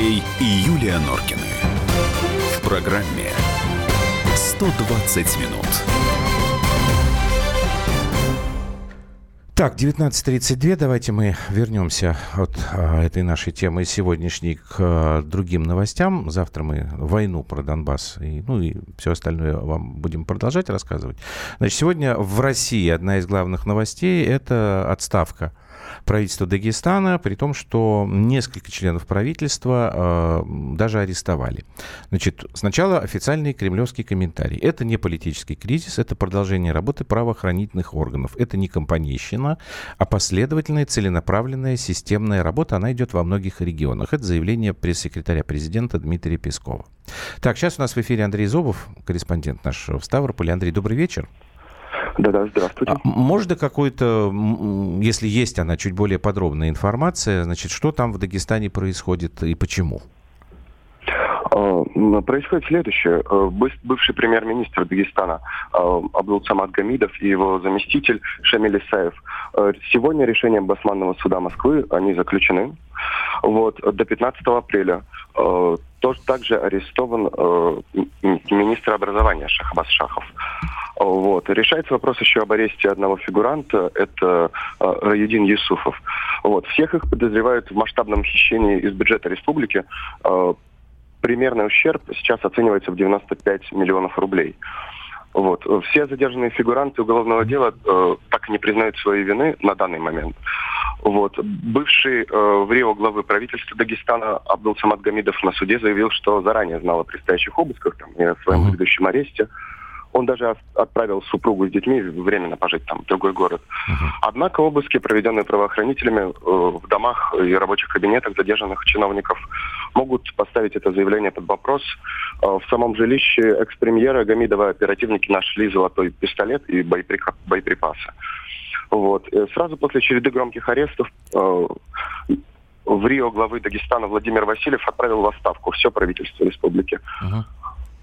Андрей и Юлия Норкины. В программе 120 минут. Так, 19.32. Давайте мы вернемся от а, этой нашей темы сегодняшней к а, другим новостям. Завтра мы войну про Донбасс и, ну, и все остальное вам будем продолжать рассказывать. Значит, сегодня в России одна из главных новостей – это отставка правительства Дагестана, при том, что несколько членов правительства э, даже арестовали. Значит, сначала официальный кремлевский комментарий. Это не политический кризис, это продолжение работы правоохранительных органов. Это не компанейщина, а последовательная, целенаправленная, системная работа. Она идет во многих регионах. Это заявление пресс-секретаря президента Дмитрия Пескова. Так, сейчас у нас в эфире Андрей Зобов, корреспондент наш в Ставрополе. Андрей, добрый вечер. Да-да, здравствуйте. А, можно какой-то, если есть она, чуть более подробная информация, значит, что там в Дагестане происходит и почему? А, происходит следующее. А, бывший премьер-министр Дагестана а, Абдул Самат Гамидов и его заместитель Шамиль Исаев сегодня решением Басманного суда Москвы они заключены. Вот, до 15 апреля тоже также арестован министр образования Шахабас Шахов. Вот. Решается вопрос еще об аресте одного фигуранта, это э, Раедин Юсуфов. Вот. Всех их подозревают в масштабном хищении из бюджета республики. Э, примерный ущерб сейчас оценивается в 95 миллионов рублей. Вот. Все задержанные фигуранты уголовного дела э, так и не признают своей вины на данный момент. Вот. Бывший э, в Рио главы правительства Дагестана Абдул Самат Гамидов на суде заявил, что заранее знал о предстоящих обысках там, и о своем предыдущем аресте. Он даже отправил супругу с детьми временно пожить там, в другой город. Uh-huh. Однако обыски, проведенные правоохранителями э, в домах и рабочих кабинетах задержанных чиновников, могут поставить это заявление под вопрос. Э, в самом жилище экс-премьера Гамидова оперативники нашли золотой пистолет и боеприпасы. Вот. И сразу после череды громких арестов э, в Рио главы Дагестана Владимир Васильев отправил в отставку все правительство республики.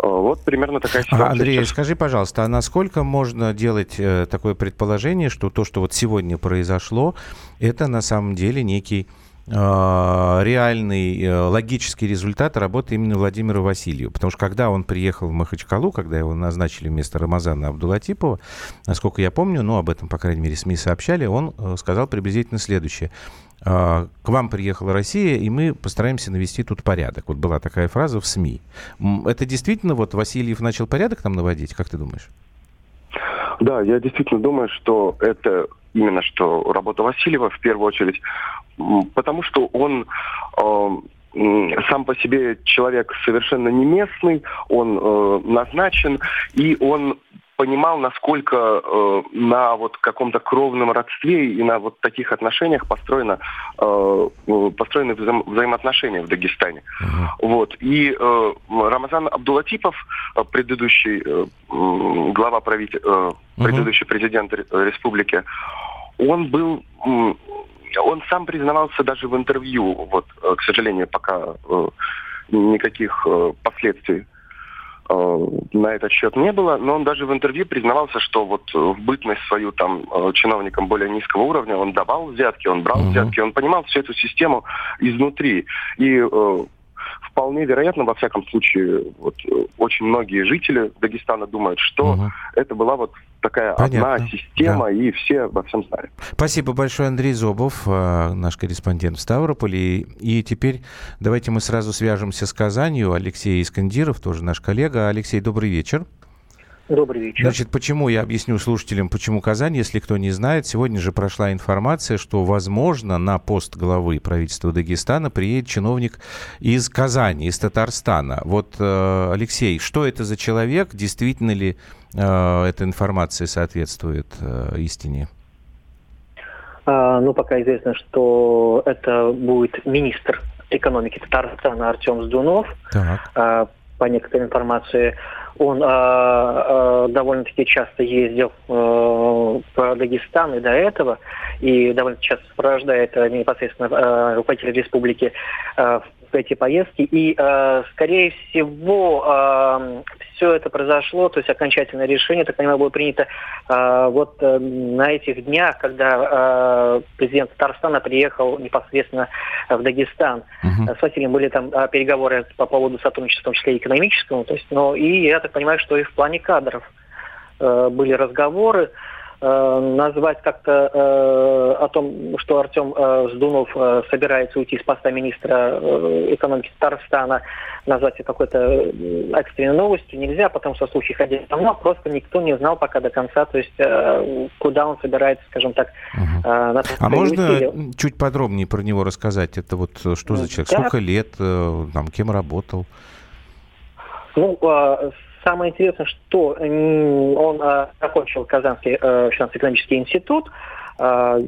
Э, вот примерно такая ситуация. Андрей, сейчас. скажи, пожалуйста, а насколько можно делать э, такое предположение, что то, что вот сегодня произошло, это на самом деле некий э, реальный э, логический результат работы именно Владимира Васильева. Потому что когда он приехал в Махачкалу, когда его назначили вместо Рамазана Абдулатипова, насколько я помню, ну, об этом, по крайней мере, СМИ сообщали, он э, сказал приблизительно следующее. К вам приехала Россия, и мы постараемся навести тут порядок. Вот была такая фраза в СМИ. Это действительно вот Васильев начал порядок там наводить, как ты думаешь? Да, я действительно думаю, что это именно что работа Васильева в первую очередь, потому что он э, сам по себе человек совершенно не местный, он э, назначен, и он понимал, насколько э, на вот каком-то кровном родстве и на вот таких отношениях построено, э, построены вза взаимоотношения в Дагестане. Uh-huh. Вот. И э, Рамазан Абдулатипов, э, предыдущий э, глава правитель, э, предыдущий uh-huh. президент республики, он был он сам признавался даже в интервью, вот, э, к сожалению, пока э, никаких э, последствий Э, на этот счет не было, но он даже в интервью признавался, что вот в бытность свою там э, чиновником более низкого уровня он давал взятки, он брал uh-huh. взятки, он понимал всю эту систему изнутри. И э, вполне вероятно, во всяком случае, вот, очень многие жители Дагестана думают, что угу. это была вот такая Понятно. одна система, да. и все во всем знали. Спасибо большое, Андрей Зобов, э, наш корреспондент в Ставрополе. И теперь давайте мы сразу свяжемся с Казанью. Алексей Искандиров, тоже наш коллега. Алексей, добрый вечер. Добрый вечер. Значит, почему, я объясню слушателям, почему Казань, если кто не знает. Сегодня же прошла информация, что, возможно, на пост главы правительства Дагестана приедет чиновник из Казани, из Татарстана. Вот, э, Алексей, что это за человек? Действительно ли э, эта информация соответствует э, истине? А, ну, пока известно, что это будет министр экономики Татарстана Артем Сдунов. Так. А, по некоторой информации, он э, э, довольно-таки часто ездил э, по Дагестану и до этого, и довольно часто сопровождает э, непосредственно э, руководителя республики э, эти поездки. И, э, скорее всего, э, все это произошло, то есть окончательное решение, так понимаю, было принято э, вот э, на этих днях, когда э, президент Татарстана приехал непосредственно в Дагестан. Угу. С Василием были там э, переговоры по поводу сотрудничества, в том числе и экономического. То есть, но и я так понимаю, что и в плане кадров э, были разговоры. Э, назвать как-то э, о том, что Артем э, Сдунов э, собирается уйти с поста министра э, экономики Татарстана, назвать это какой-то экстренной новостью нельзя, потому что слухи ходили давно, просто никто не знал пока до конца, то есть э, куда он собирается, скажем так. Угу. Э, а можно усилия. чуть подробнее про него рассказать? Это вот что за человек? Да. Сколько лет, э, там, кем работал? Ну, э, Самое интересное, что он а, окончил Казанский э, финансово-экономический институт а,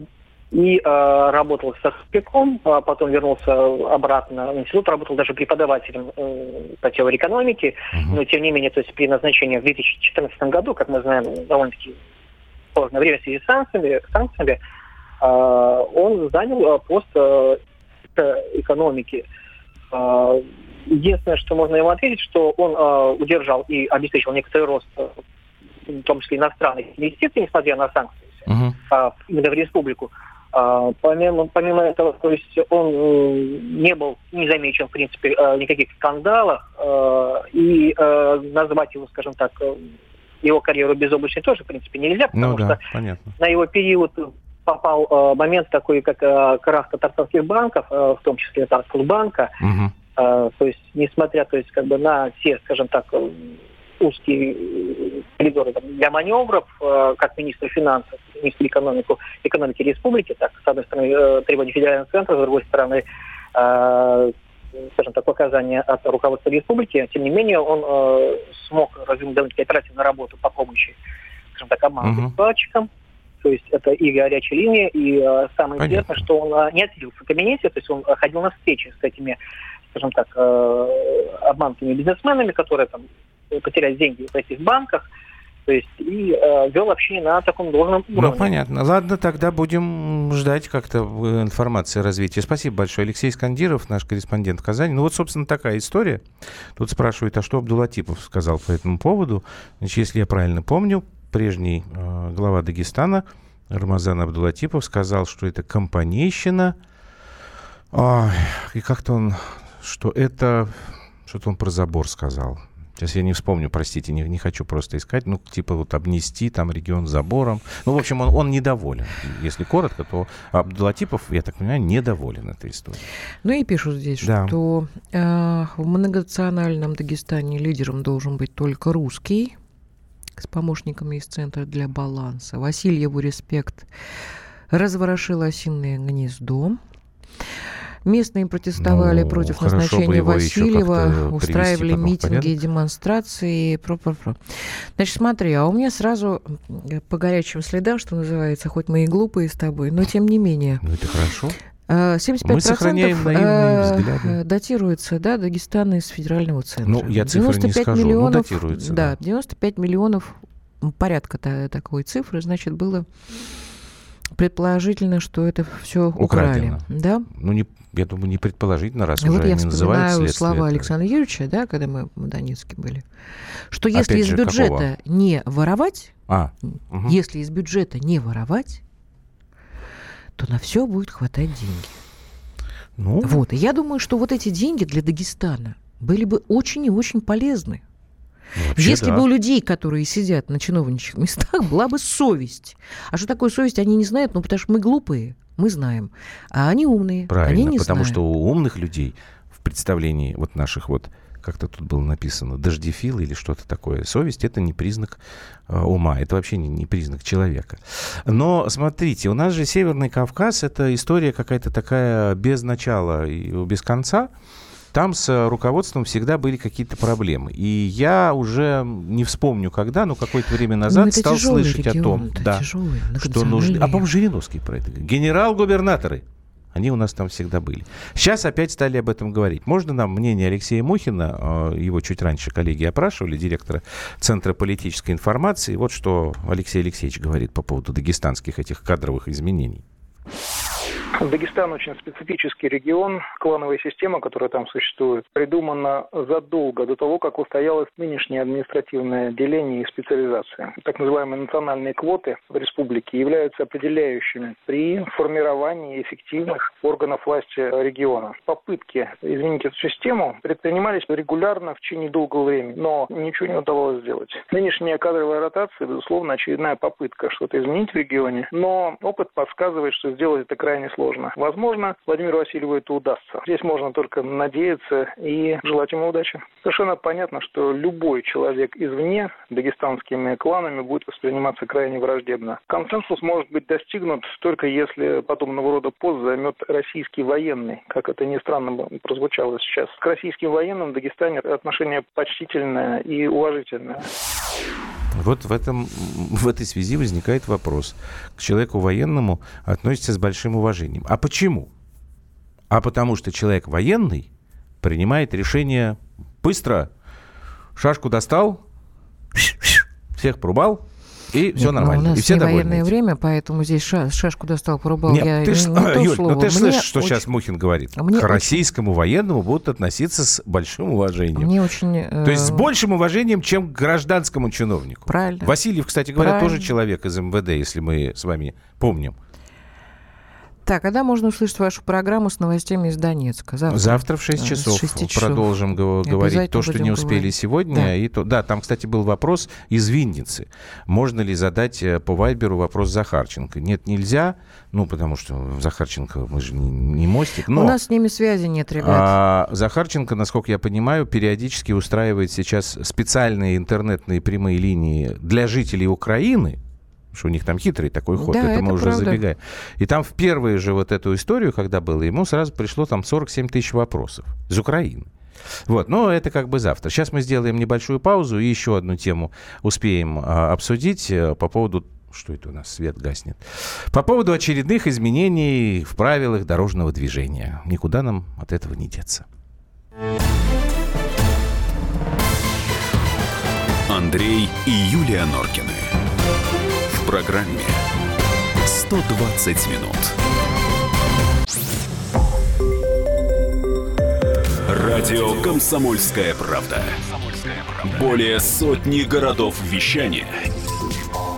и работал с соцпеком, а потом вернулся обратно в институт, работал даже преподавателем э, по теории экономики, uh-huh. но тем не менее, то есть при назначении в 2014 году, как мы знаем, довольно-таки сложное время в связи с санкциями, санкциями он занял пост экономики. Единственное, что можно ему ответить, что он э, удержал и обеспечил некоторый рост, э, в том числе иностранных инвестиций, несмотря на санкции, uh-huh. э, именно в республику. Э, помимо, помимо этого, то есть он э, не был не замечен, в принципе, э, никаких скандалов, э, и э, назвать его, скажем так, э, его карьеру безоблачной тоже, в принципе, нельзя, потому ну, да, что понятно. на его период попал э, момент такой, как э, крах татарских банков, э, в том числе Татарского угу. А, то есть, несмотря то есть, как бы на все, скажем так, узкие коридоры для маневров, а, как министр финансов, министр экономики, экономики республики, так, с одной стороны, э, требования федерального центра, с другой стороны, скажем так, показания от руководства республики, тем не менее, он э, смог развить довольно-таки оперативную работу по помощи, скажем так, обманутым uh-huh. вкладчикам, то есть это и горячая линия, и э, самое Понятно. интересное, что он э, не отсиделся в кабинете, то есть он ходил на встречи с этими скажем так, э, обманутыми бизнесменами, которые там потеряли деньги в этих банках, то есть и э, вел общение на таком должном ну, уровне. Ну, понятно. Ладно, тогда будем ждать как-то э, информации о развитии. Спасибо большое. Алексей Скандиров, наш корреспондент в Казани. Ну, вот, собственно, такая история. Тут спрашивают, а что Абдулатипов сказал по этому поводу? Значит, если я правильно помню, прежний э, глава Дагестана Рамазан Абдулатипов сказал, что это компанейщина, а, и как-то он что это... Что-то он про забор сказал. Сейчас я не вспомню, простите, не, не хочу просто искать. Ну, типа вот обнести там регион забором. Ну, в общем, он, он недоволен. Если коротко, то Абдулатипов, я так понимаю, недоволен этой историей. Ну и пишут здесь, да. что э, в многонациональном Дагестане лидером должен быть только русский с помощниками из Центра для баланса. Васильеву респект разворошил осиное гнездо. Местные протестовали ну, против назначения Васильева, устраивали митинги, демонстрации. Про -про -про. Значит, смотри, а у меня сразу по горячим следам, что называется, хоть мы и глупые с тобой, но тем не менее. Ну, это хорошо. 75% Мы сохраняем наивные взгляды. датируется, да, Дагестана из федерального центра. Ну, я цифры не скажу, миллионов, но датируется. Да, да, 95 миллионов, порядка такой цифры, значит, было предположительно, что это все украли. Да? Ну, не, я думаю, не предположительно, раз вот уже я вспоминаю слова Александра Юрьевича, да, когда мы в Донецке были, что если Опять из бюджета какого? не воровать, а, угу. если из бюджета не воровать, то на все будет хватать деньги. Ну. Вот, и я думаю, что вот эти деньги для Дагестана были бы очень и очень полезны. Вообще, Если да. бы у людей, которые сидят на чиновничьих местах, была бы совесть. А что такое совесть, они не знают, ну потому что мы глупые, мы знаем. А они умные, Правильно, они не потому знают. что у умных людей в представлении вот наших вот как-то тут было написано, дождефил или что-то такое. Совесть — это не признак э, ума, это вообще не, не признак человека. Но смотрите, у нас же Северный Кавказ — это история какая-то такая без начала и без конца там с руководством всегда были какие-то проблемы. И я уже не вспомню, когда, но какое-то время ну, назад ну, стал слышать регион, о том, да, тяжелый, что нужно... А, по-моему, Жириновский про это. Генерал-губернаторы. Они у нас там всегда были. Сейчас опять стали об этом говорить. Можно нам мнение Алексея Мухина, а, его чуть раньше коллеги опрашивали, директора Центра политической информации. Вот что Алексей Алексеевич говорит по поводу дагестанских этих кадровых изменений. Дагестан очень специфический регион. Клановая система, которая там существует, придумана задолго до того, как устоялось нынешнее административное деление и специализация. Так называемые национальные квоты в республике являются определяющими при формировании эффективных органов власти региона. Попытки изменить эту систему предпринимались регулярно в течение долгого времени, но ничего не удавалось сделать. Нынешняя кадровая ротация, безусловно, очередная попытка что-то изменить в регионе, но опыт подсказывает, что сделать это крайне сложно сложно. Возможно, Владимиру Васильеву это удастся. Здесь можно только надеяться и желать ему удачи. Совершенно понятно, что любой человек извне дагестанскими кланами будет восприниматься крайне враждебно. Консенсус может быть достигнут только если подобного рода пост займет российский военный, как это ни странно прозвучало сейчас. К российским военным в Дагестане отношение почтительное и уважительное. Вот в, этом, в этой связи возникает вопрос. К человеку военному относится с большим уважением. А почему? А потому что человек военный принимает решение быстро. Шашку достал, всех порубал, и все нормально. у нас и все не военное время, поэтому здесь ша- шашку достал, порубал. Нет, я ты ж, не, Юль, слово. ну ты Мне слышишь, что очень- сейчас Мухин говорит. Мне К очень- российскому военному будут относиться с большим уважением. Мне очень... То есть с э, большим уважением, чем к гражданскому чиновнику. Правильно. Васильев, кстати говоря, Правильно. тоже человек из МВД, если мы с вами помним. Так, когда можно услышать вашу программу с новостями из Донецка? Завтра. Завтра в 6 Да, с часов, 6 часов. продолжим говорить то, что не успели говорить. сегодня. Да. И то, да, там, кстати, был вопрос из Винницы. Можно ли задать э, по Вайберу вопрос Захарченко? Нет, нельзя. Ну, потому что Захарченко, мы же не, не мостик. Но, У нас с ними связи нет, ребят. а, Захарченко, насколько я понимаю, периодически устраивает сейчас специальные интернетные прямые линии для жителей Украины, что у них там хитрый такой ход, Да, это мы это уже правда. забегаем. И там в первую же вот эту историю, когда было, ему сразу пришло там 47 тысяч вопросов из Украины. Вот, но это как бы завтра. Сейчас мы сделаем небольшую паузу и еще одну тему успеем а, обсудить э, по поводу что это у нас свет гаснет? По поводу очередных изменений в правилах дорожного движения. Никуда нам от этого не деться. Андрей и Юлия Норкины. Программе 120 минут. Радио Комсомольская правда". Более сотни городов вещания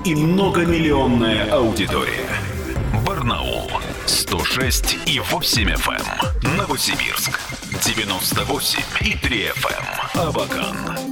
и многомиллионная аудитория. Барнаул 106 и 8 FM. Новосибирск 98 и 3 FM. Абакан